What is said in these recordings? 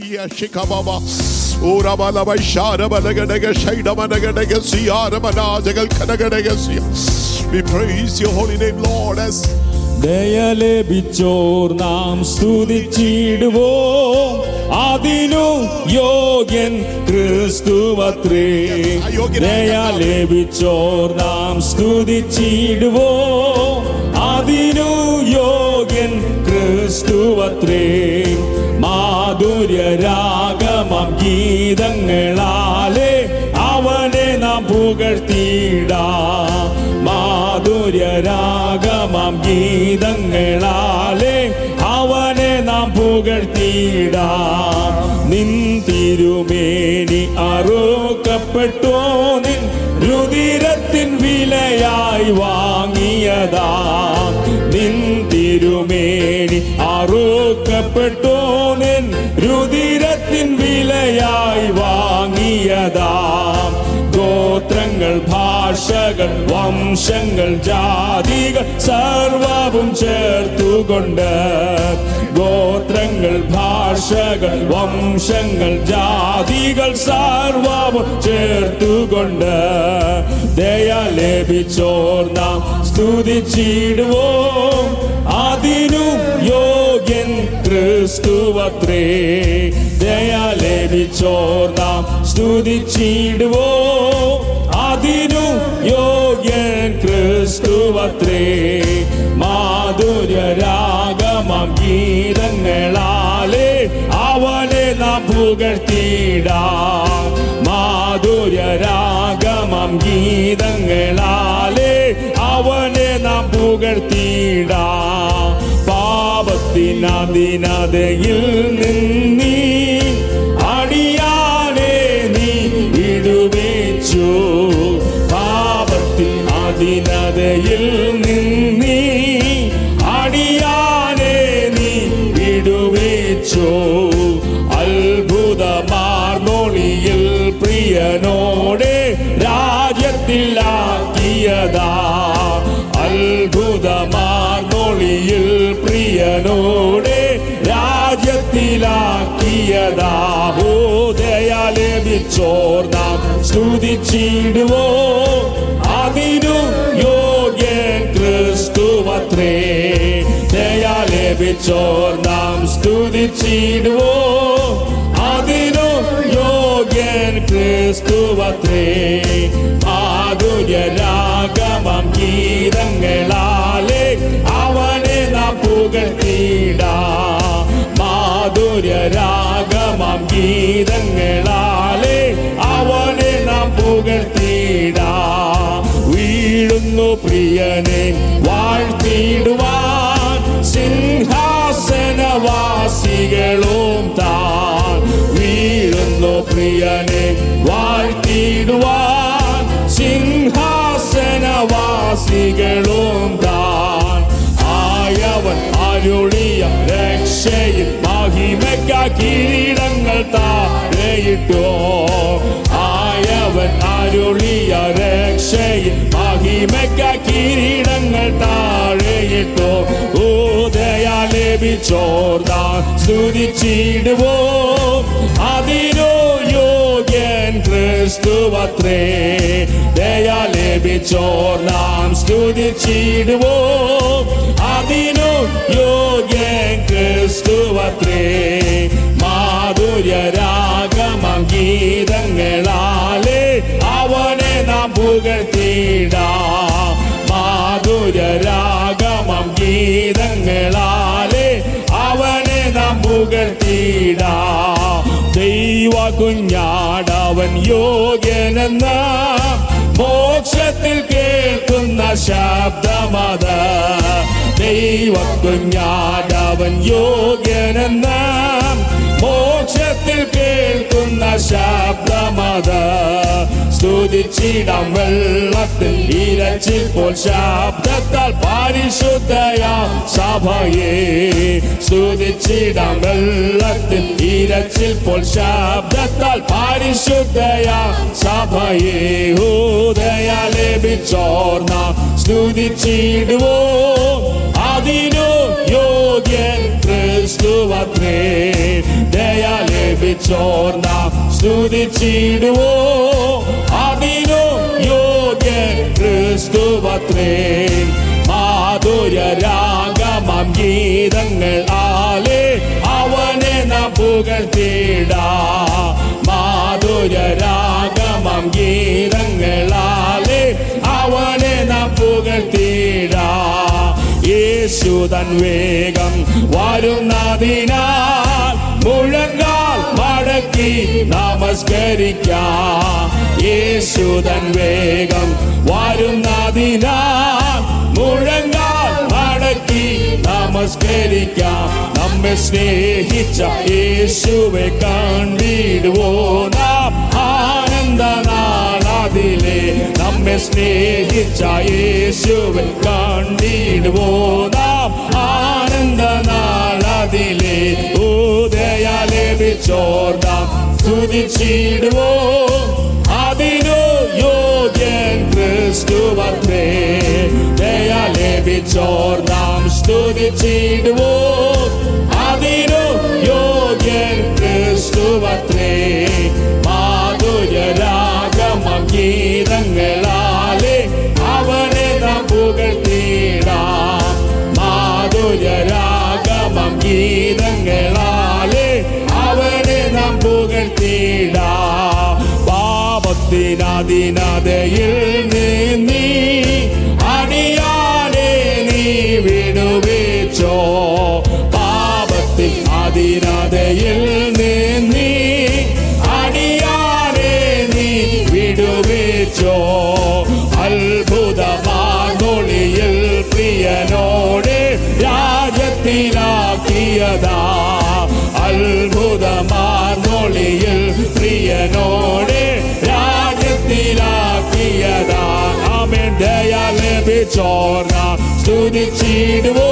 Yashikababa. Urabalaba Sharabalagadaga Shaidamanagadega Siaramanajal Kanagadega We praise your holy name, Lord, as ദയ ലഭിച്ചോർ നാം സ്തുതിച്ചിടുവോ അതിനു യോഗ്യൻ ക്രിസ്തുവത്രേ ദയ ലഭിച്ചോർ നാം സ്തുതിച്ചിടുവോ അതിനു യോഗ്യൻ ക്രിസ്തുവത്രേ മാധുര്യരാഗമം ഗീതങ്ങളാലേ അവനെ നാം പുകഴ്ത്തിടാ മാധുര്യരാഗമം ഗീതങ്ങളാലേ അവനെ നാം പുകഴ്ത്തിയിടാം. നിൻ തിരുമേനി അറുക്കപ്പെട്ടോ നിൻ രുതിരത്തിൻ വിലയായി വാങ്ങിയതാ. നിൻ തിരുമേനി അറുക്കപ്പെട്ടോ നിൻ രുതിരത്തിൻ വിലയായി വാങ്ങിയതാ. ഗോത്രങ്ങൾ ഭാഷകൾ വംശങ്ങൾ ജാതികൾ സർവവും ചേർത്തുകൊണ്ട് ഗോത്രങ്ങൾ ഭാഷകൾ വംശങ്ങൾ ജാതികൾ സർവവും ചേർത്തുകൊണ്ട് ദയ ലഭിച്ചോർ നാം സ്തുതിച്ചിടുവോ. അതിനു ക്രിസ്തുവത്രേ ദയ നാം സ്തുതിച്ചിടുവോ? അതിനു യോഗ്യൻ ക്രിസ്തുവത്രേ മാധുര്യരാഗമം ഗീതങ്ങളാലേ അവനെ നാം പുകഴ്ത്തിയിടാം. മാധുര്യരാഗമം ഗീതങ്ങളാലേ അവനെ നാം പുകഴ്ത്തിയിടാം. പാപത്തിനതിനതയിൽ നിന്നീ അടിയാനെ നീ വിടുവിച്ചു പാപത്തിൽ അതിനതയിൽ നിന്നീ അടിയാനെ നീ വിടുവിച്ചു അത്ഭുതമാർമൊഴിയിൽ പ്രിയനോടെ രാജ്യത്തിലാക്കിയതാ അത്ഭുതമാർമൊഴിയിൽ പ്രിയനോടെ രാജ്യത്തിലാക്കിയതാ ഹോദയ ലഭിച്ചോർ നാം സ്തുതിച്ചിടുവോ? അതിനു യോഗ്യൻ ക്രിസ്തുവത്രേ ദയ നാം സ്തുതിച്ചിടുവോ? ക്രിസ്തുവത്രേ ആതുര്യരാഗമം ഗീതങ്ങളാലേ അവനെ നാം പുകഴ്ത്തിയിടാ. മാധുര്യരാഗമം ഗീതങ്ങളാലേ അവനെ നാം പുകഴ്ത്തിയിടാ. വീഴുന്നു പ്രിയനെ വാഴ്ത്തിയിടുവാൻ സിംഹാസനവാസികളും താൻ വീഴുന്നു പ്രിയനെ വാഴ്ത്തിടുവാൻ സിംഹാസനവാസികളും താൻ ആയവൻ അരുളിയ രക്ഷയിൽ മഹിമയ്ക്ക കിരീടങ്ങൾ താഴെയിട്ടോ. ആയവൻ അരുളിയ രക്ഷയിൽ മഹിമയ്ക്ക കിരീടങ്ങൾ ലഭിച്ചോർദാൻ സ്തുതിച്ചിടുവോ? അതിനോ യോഗ്യൻ ക്രിസ്തുവത്രേ. ദയ ലഭിച്ചോർ നാം അതിനോ യോഗ്യൻ ക്രിസ്തുവത്രേ. മാധുര്യരാഗമം അവനെ നാം പുകഴ്ത്തിയിടാ മാധുര്യരാഗമം ഗീതങ്ങളാലേ അവനെ നാം പുകഴ്ത്തിയിടാ ദൈവ കുഞ്ഞാടവൻ യോഗ്യനെന്ന മോക്ഷത്തിൽ കേൾക്കുന്ന ശബ്ദമത. ദൈവ കുഞ്ഞാടവൻ യോഗ്യനെന്ന മോക്ഷത്തിൽ കേൾക്കുന്ന ശബ്ദമത. സ്തുതിച്ചിടം വെള്ളത്തിൽ ഇരച്ചിൽ പോൽ ശബ്ദത്താൽ പരിശുദ്ധയാം സഭയെ. സ്തുതിച്ചിടം വെള്ളത്തിൽ ഇരച്ചിൽ പോൽ ശബ്ദത്താൽ പരിശുദ്ധയാം സഭയെ. ഹോദയ ലഭിച്ചോർന്ന സ്തുതിച്ചിടുവോ. അതിനു യോഗ്യൻ ക്രിസ്തുവത്രേ ദയ സ്തുതിച്ചിടുവോ. അതിനു യോഗ്യ ക്രിസ്തുവത്രേ മാധുര രാഗമം ഗീതങ്ങൾ ആലേ അവനെ നാം പുകഴ്ത്തിടാ മാധുര രാഗമം ഗീതങ്ങളാലേ അവനെ നാം പുകഴ്ത്തിടാ യേശുതൻ വേഗം വരുന്നതിനാൽ മുഴങ്കാൽ മടക്കി നമസ്കരിക്കാം. വേഗം വരുന്നതിനാൽ മുഴങ്കാൽ മടക്കി നമസ്കരിക്കാം. നമ്മെ സ്നേഹിച്ച യേശുവെ കണ്ടിടുവോ നാം ആനന്ദ നാളതിലെ നമ്മെ സ്നേഹിച്ച യേശുവെ കണ്ടിടുവോ നാം? ആനന്ദ നാളതിലെ ഉദയ സ്തുതിച്ചിടുവോ? അതിനു യോഗ്യൻ ക്രിസ്തുവത്രേ ദയ സ്തുതിച്ചിടുവോ? അതിനു യോഗ്യൻ ഗീതങ്ങളാലെ അവനെ നാം പുകഴ്ത്തിടാം മാധുര രാഗമ ഗീതങ്ങളാലെ അവനെ നാം പുകഴ്ത്തിടാം പാപത്തിനതിനതയിൽ നീ അടിയാനെ നീ രാജത്തിലാക്കിയതാ അത്ഭുതമാർമൊളിയിൽ പ്രിയനോടെ രാജ്യത്തിലാക്കിയതാ ആമേൻ ദയ ലഭിച്ചോർന്ന സ്തുതിച്ചിടുവോ.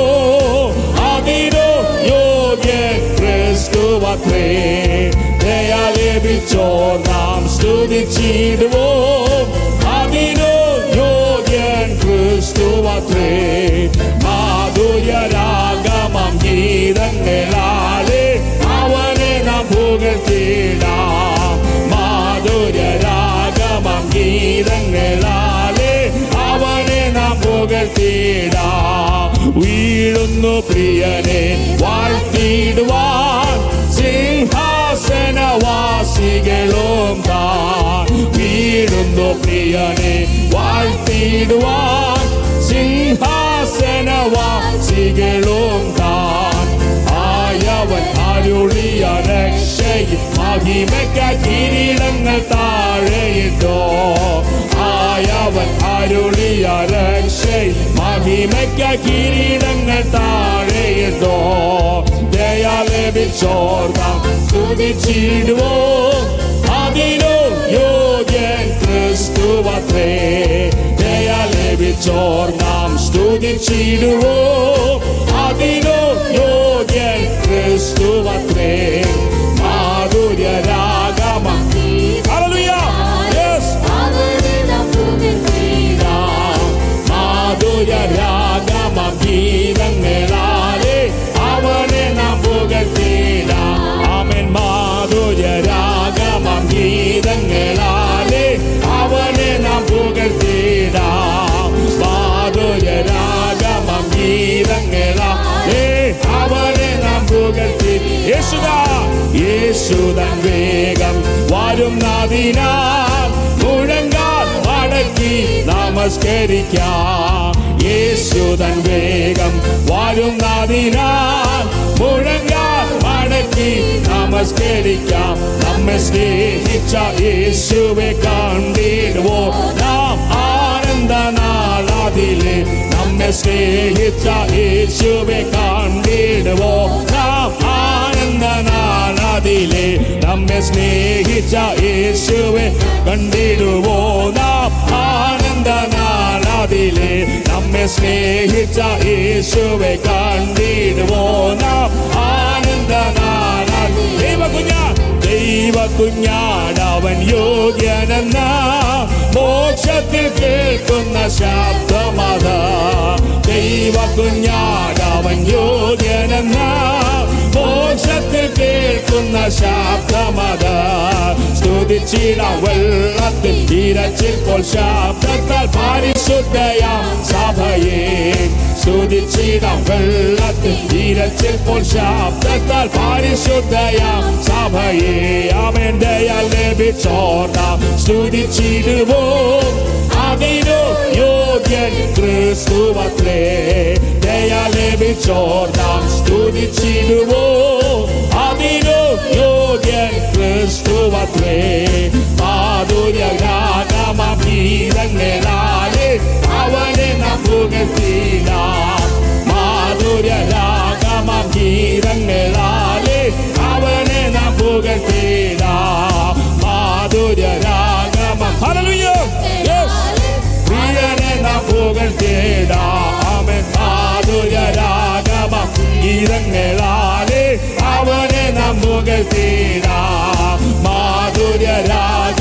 അതിനോ യോഗ്യ ക്രിസ്തുവത്രേ. ദയ ലഭിച്ചോർ നാം സ്തുതിച്ചിടുവോ. അതിനോ യോഗ്യൻ ക്രിസ്തുവത്രേ. രാഗമം അവനെ നാം പുകഴ്ത്തിടാം. അവനെ നാം പുകഴ്ത്തിടാം. വീഴുന്നു പ്രിയനെ വാഴ്ത്തിടുവാൻ സിംഹാസനവാസികളും താൻ. വീഴുന്നു പ്രിയനെ വാഴ്ത്തിടുവാൻ സിംഹാസനവാസികളും താൻ ആയവൻ അരുളിയ രക്ഷയിൽ മഹിമയ്ക്ക കിരീടങ്ങൾ താഴെയിട്ടോ ആയവൻ അരുളിയ രക്ഷയിൽ മഹിമയ്ക്ക കിരീടങ്ങൾ താഴെയിട്ടോ ദയ ലഭിച്ചോർന്നാം സ്തുതിച്ചിടുവോ അതിനോ യോഗ്യൻ ക്രിസ്തുവത്രേ ദയ ലഭിച്ചോർ നാം യേശുദാ. യേശുദ വേഗം വരുന്നതിനാൽ മുഴങ്കാൽ മടക്കി നമസ്കരിക്കാം. യേശുദൻ വേഗം വരുന്നതിനാൽ മുഴങ്കാൽ മടക്കി നമസ്കരിക്കാം. നമ്മെ സ്നേഹിച്ച യേശുവെ കണ്ടിടുവോ? നാം ആനന്ദ നാളാതിലെ നമ്മെ സ്നേഹിച്ച യേശുവെ കണ്ടിടുവോ? സ്നേഹിച്ച യേശുവെ കണ്ടിടുവോ നാം നമ്മെ സ്നേഹിച്ച യേശുവെ കണ്ടിടുവോ നാം ആനന്ദ നാളാതി ദൈവ കുഞ്ഞാ ദൈവ കുഞ്ഞാടവൻ യോഗ്യനെന്ന മോക്ഷത്തിൽ കേൾക്കുന്ന ശബ്ദമത. ദൈവ കുഞ്ഞാടവൻ യോഗ്യനെന്ന 어차피 끝나샤 까마다 스튜디 지나 웰라떼 디라 찔골샤 따딸 바리 പരിശുദ്ധയാം സഭയെ. സ്തുതിച്ചിടാം വെള്ളത്തിൽ ഇരച്ചിപ്പോൾ ശബ്ദത്താൽ പരിശുദ്ധയാം സഭയെ. അവൻ ദയാൽ ലഭിച്ചോർന്നാം സ്തുതിച്ചിടുവോം. അതിനു യോഗ്യൻ ക്രിസ്തുവത്രേ. ദയ ലഭിച്ചോർന്നാം സ്തുതിച്ചിടുവോ. അതിനു യോഗ്യൻ ക്രിസ്തുവത്രേ. മാധുര്യ ഗീതങ്ങളാലെ അവനെ നമുകത്തിടാം മാധുര്യ ഗീതങ്ങളാലെ അവനെ നമുകത്തിടാം മാധുര്യ രാഗമം ഹല്ലേലൂയ! യെസ് പ്രിയനെ നാം പുകഴ്ത്തിടാമൻ മാധുര രാഗമ ഗീതങ്ങളാലെ അവനെ നാം പുകഴ്ത്തിടാം മാധുര രാഗമ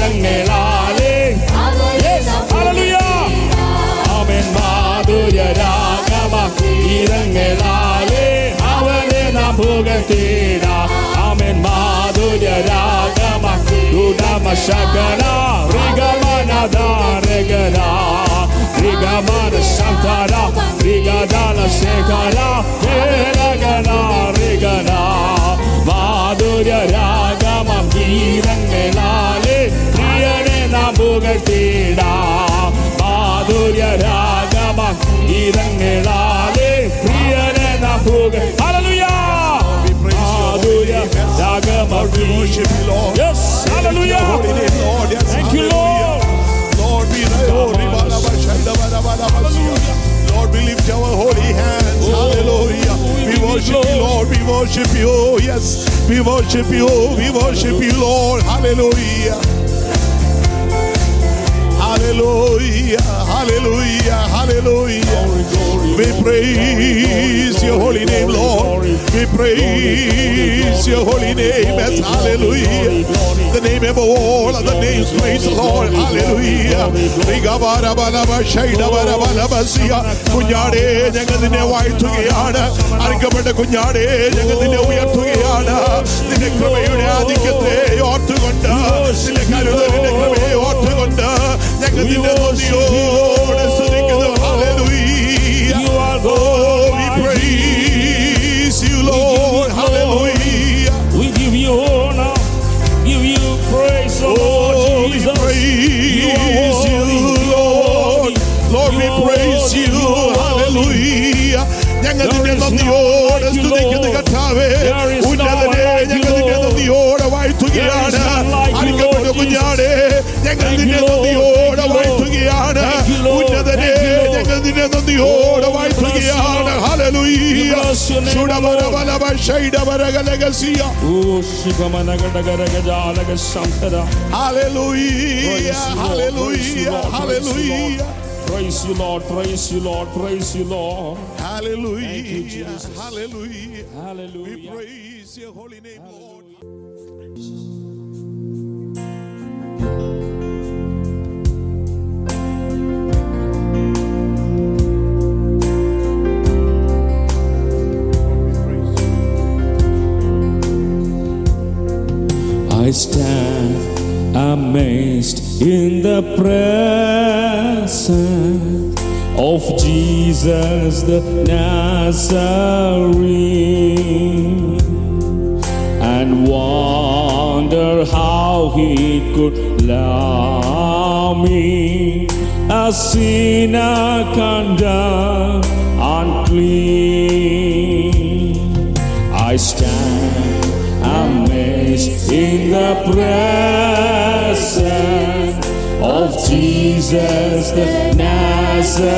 ഗീതങ്ങളാലെ Yes, hallelujah. അവൻ മാധുര രാഗമ ഗീതങ്ങളാലെ അവനെ നാം പുകഴ്ത്തിടാം അവൻ മാധുര രാഗമ ഗുണമ ശകല റിഗമനദാരഗന റിഗമന ശന്തര റിഗദാന ശേഖര രഗന റിഗന മാധുര രാഗമം ഗീതങ്ങളാലെ പ്രിയനെ നാം പുകഴ്ത്തിടാം മാധുര്യ രാഗമം ഗീതങ്ങളാലെ പ്രിയനെ നാം പുക hallelujah മാധുര്യ രാഗമം We worship you, Lord. Yes, hallelujah. Your holy name, Lord. Yes, Thank you, hallelujah. Lord, we Lord, we lift our holy hands. Hallelujah. We worship you, Lord. We worship you. Yes, we worship you. We worship you, Lord. Hallelujah. Hallelujah. Hallelujah. Hallelujah. We praise your holy name, Lord. We praise your holy name. Yes, hallelujah. The name above all other names, praise the Lord. Hallelujah. റിഗബാരബലബ ശൈഡബരബലബസിയ. കുഞ്ഞാടേ ഞങ്ങൾ നിന്നെ വാഴ്ത്തുകയാണ് അർക്കപ്പെട്ട കുഞ്ഞാടേ ഞങ്ങൾ നിന്നെ ഉയർത്തുകയാണ് നിന്റെ കൃപയുടെ ആധിക്യത്തെ ഓർത്തുകൊണ്ട് നിന്റെ കരുതലിന്റെ കൃപയെ ഓർത്തുകൊണ്ട് Entrega-te diante de Hallelujah, Praise you, Lord. hallelujah, Hallelujah Hallelujah Praise you, Lord. Praise you, Lord. Praise you, Lord. hallelujah, you, hallelujah, hallelujah. We praise your holy name, Lord. I stand amazed in the presence of Jesus the Nazarene and wonder how he could love me, a sinner condemned unclean. I stand amazed in the presence of Jesus the Nazarene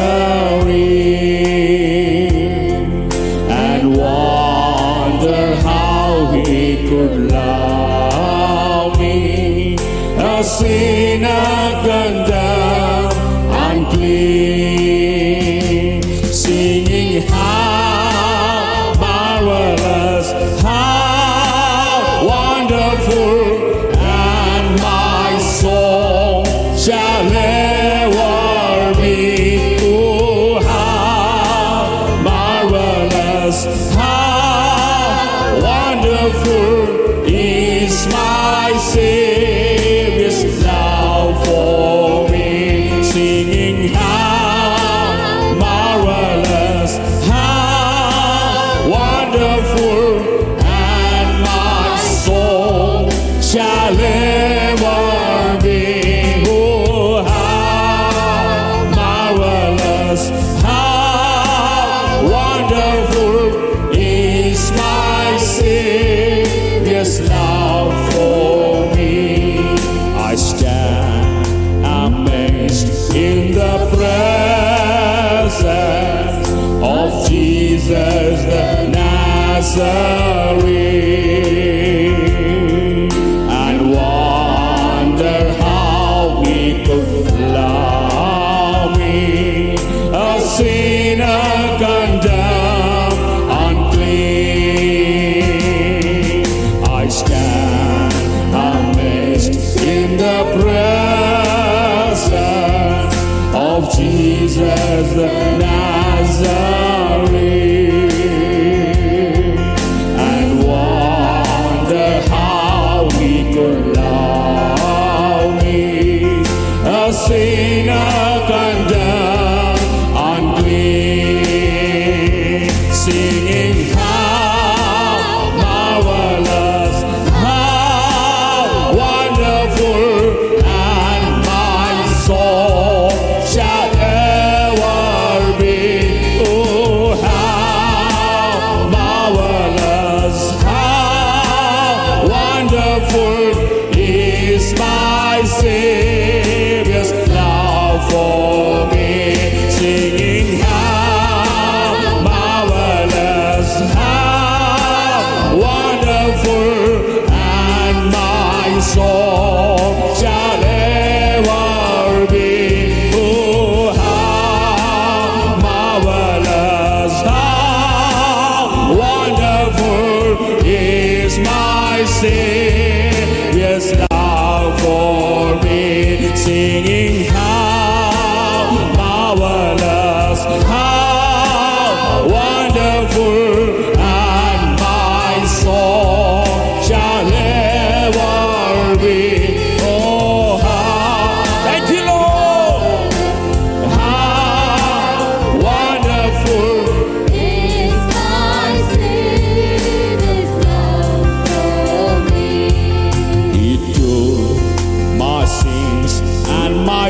and wonder how he could love me, a sinner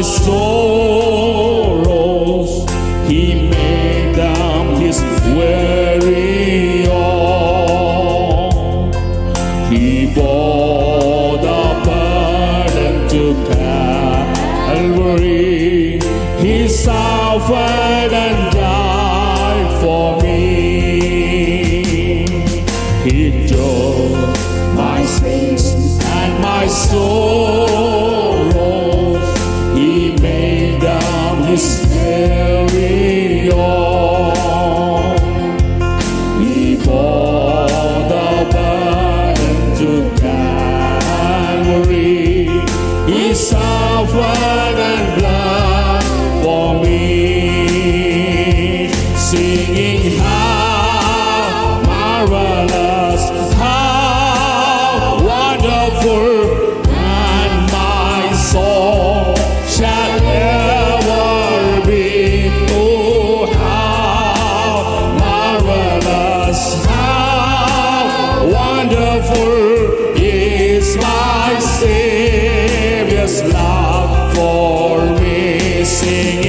my soul. sing.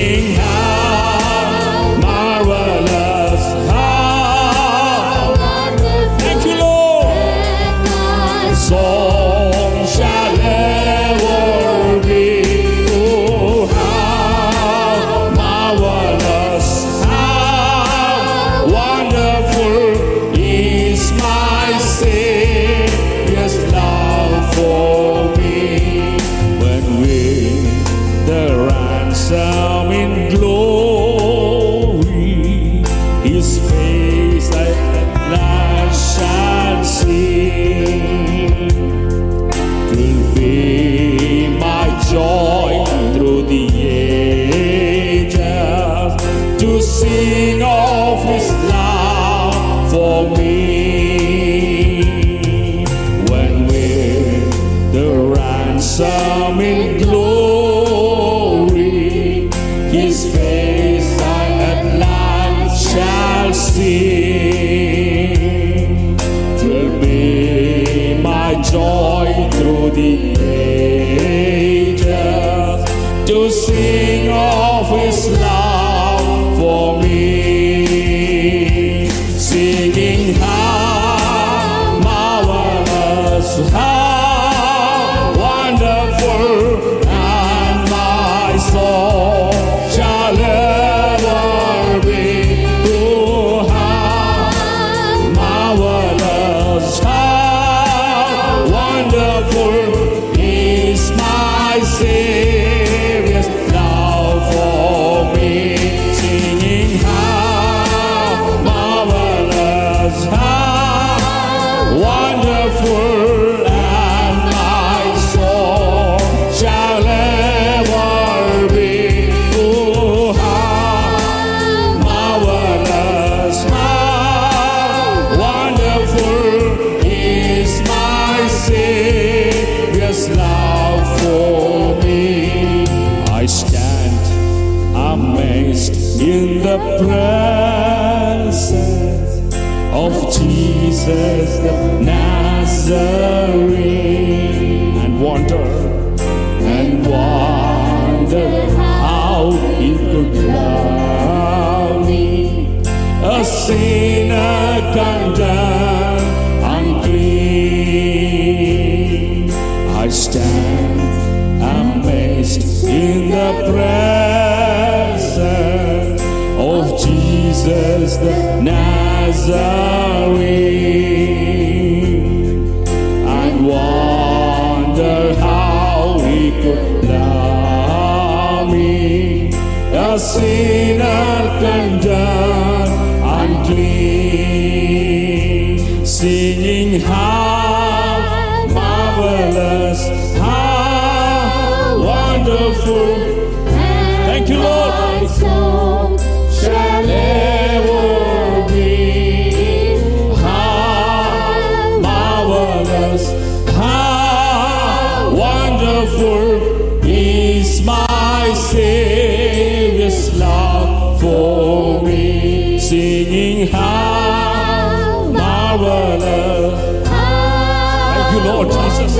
see. in the presence of Jesus the Nazarene. And wonder and wonder how he could love me a sinner condemned Jesus the Nazarene. I wonder how he could love me, a sinner condemned, unclean, singing how marvelous, how wonderful. wonderful is my Savior's love for me. Singing how marvelous. Thank you, Lord Jesus.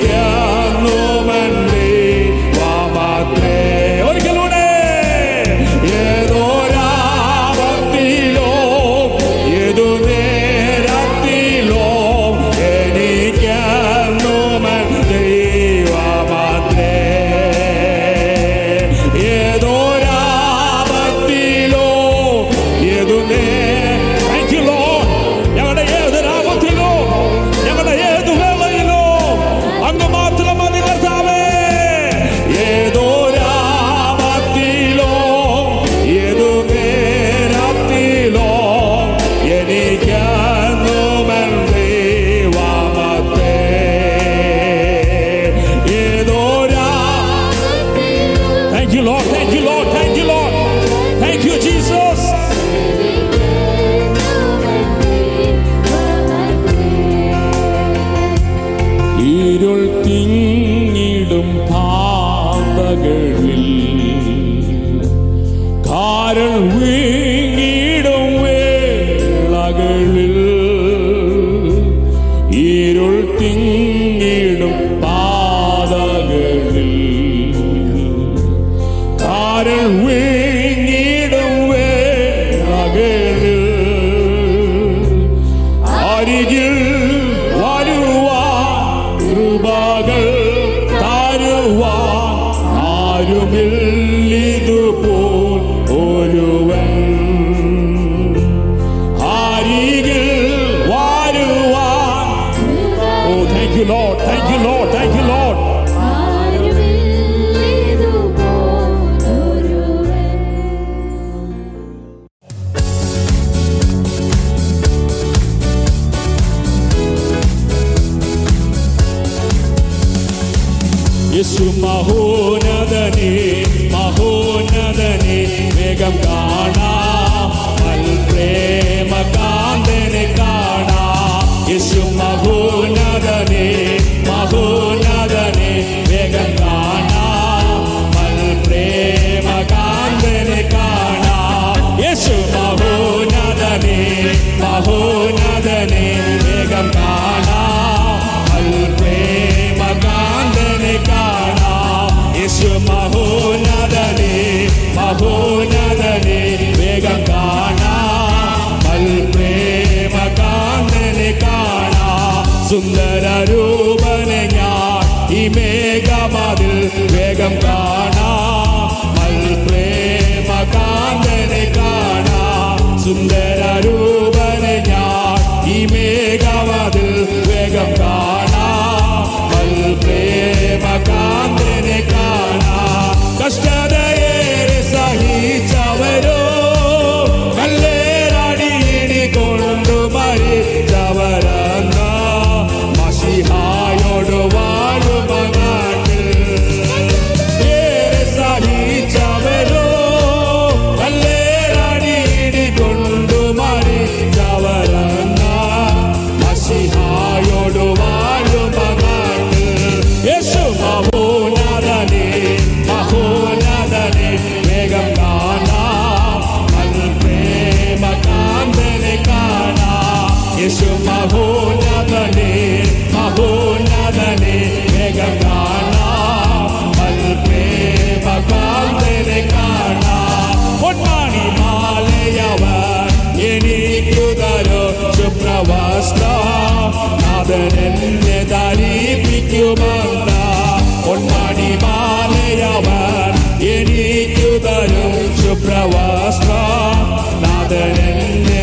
Yeah. Devi നാഥൻ എന്നെ ധരിപ്പിക്കുമല്ല പൊന്മണി മാലയവൻ എനിക്കു തരും ശുഭ്രവസ്ത്ര നാഥൻ എന്നെ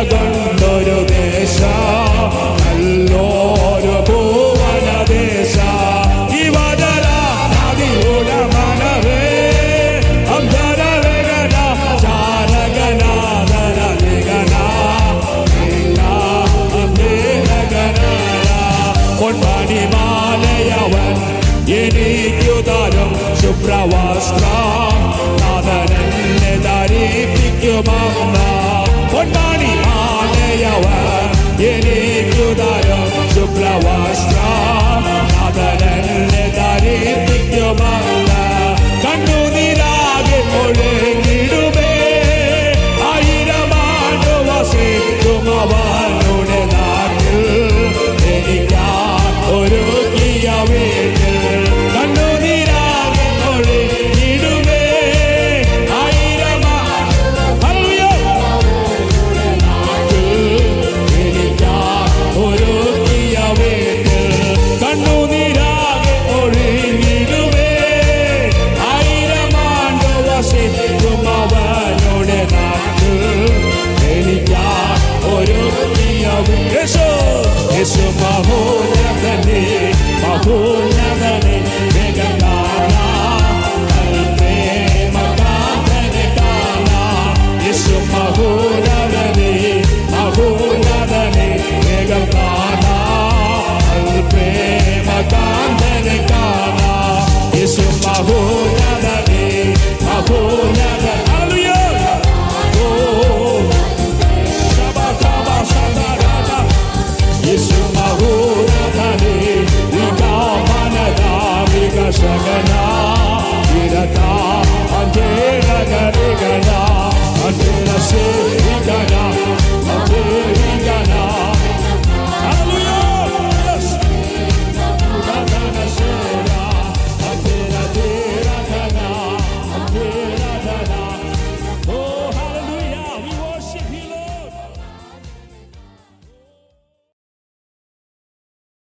നല്ലതൊന്നൊരു ദേശ നല്ലോരു ഭുവനദേശ പൊന്മാനിമാലയവൻ എനിക്കു തരും ശുഭ്രവസ്ത്രം. നാഥനെന്നെ ധരിപ്പിക്കുമെന്നാ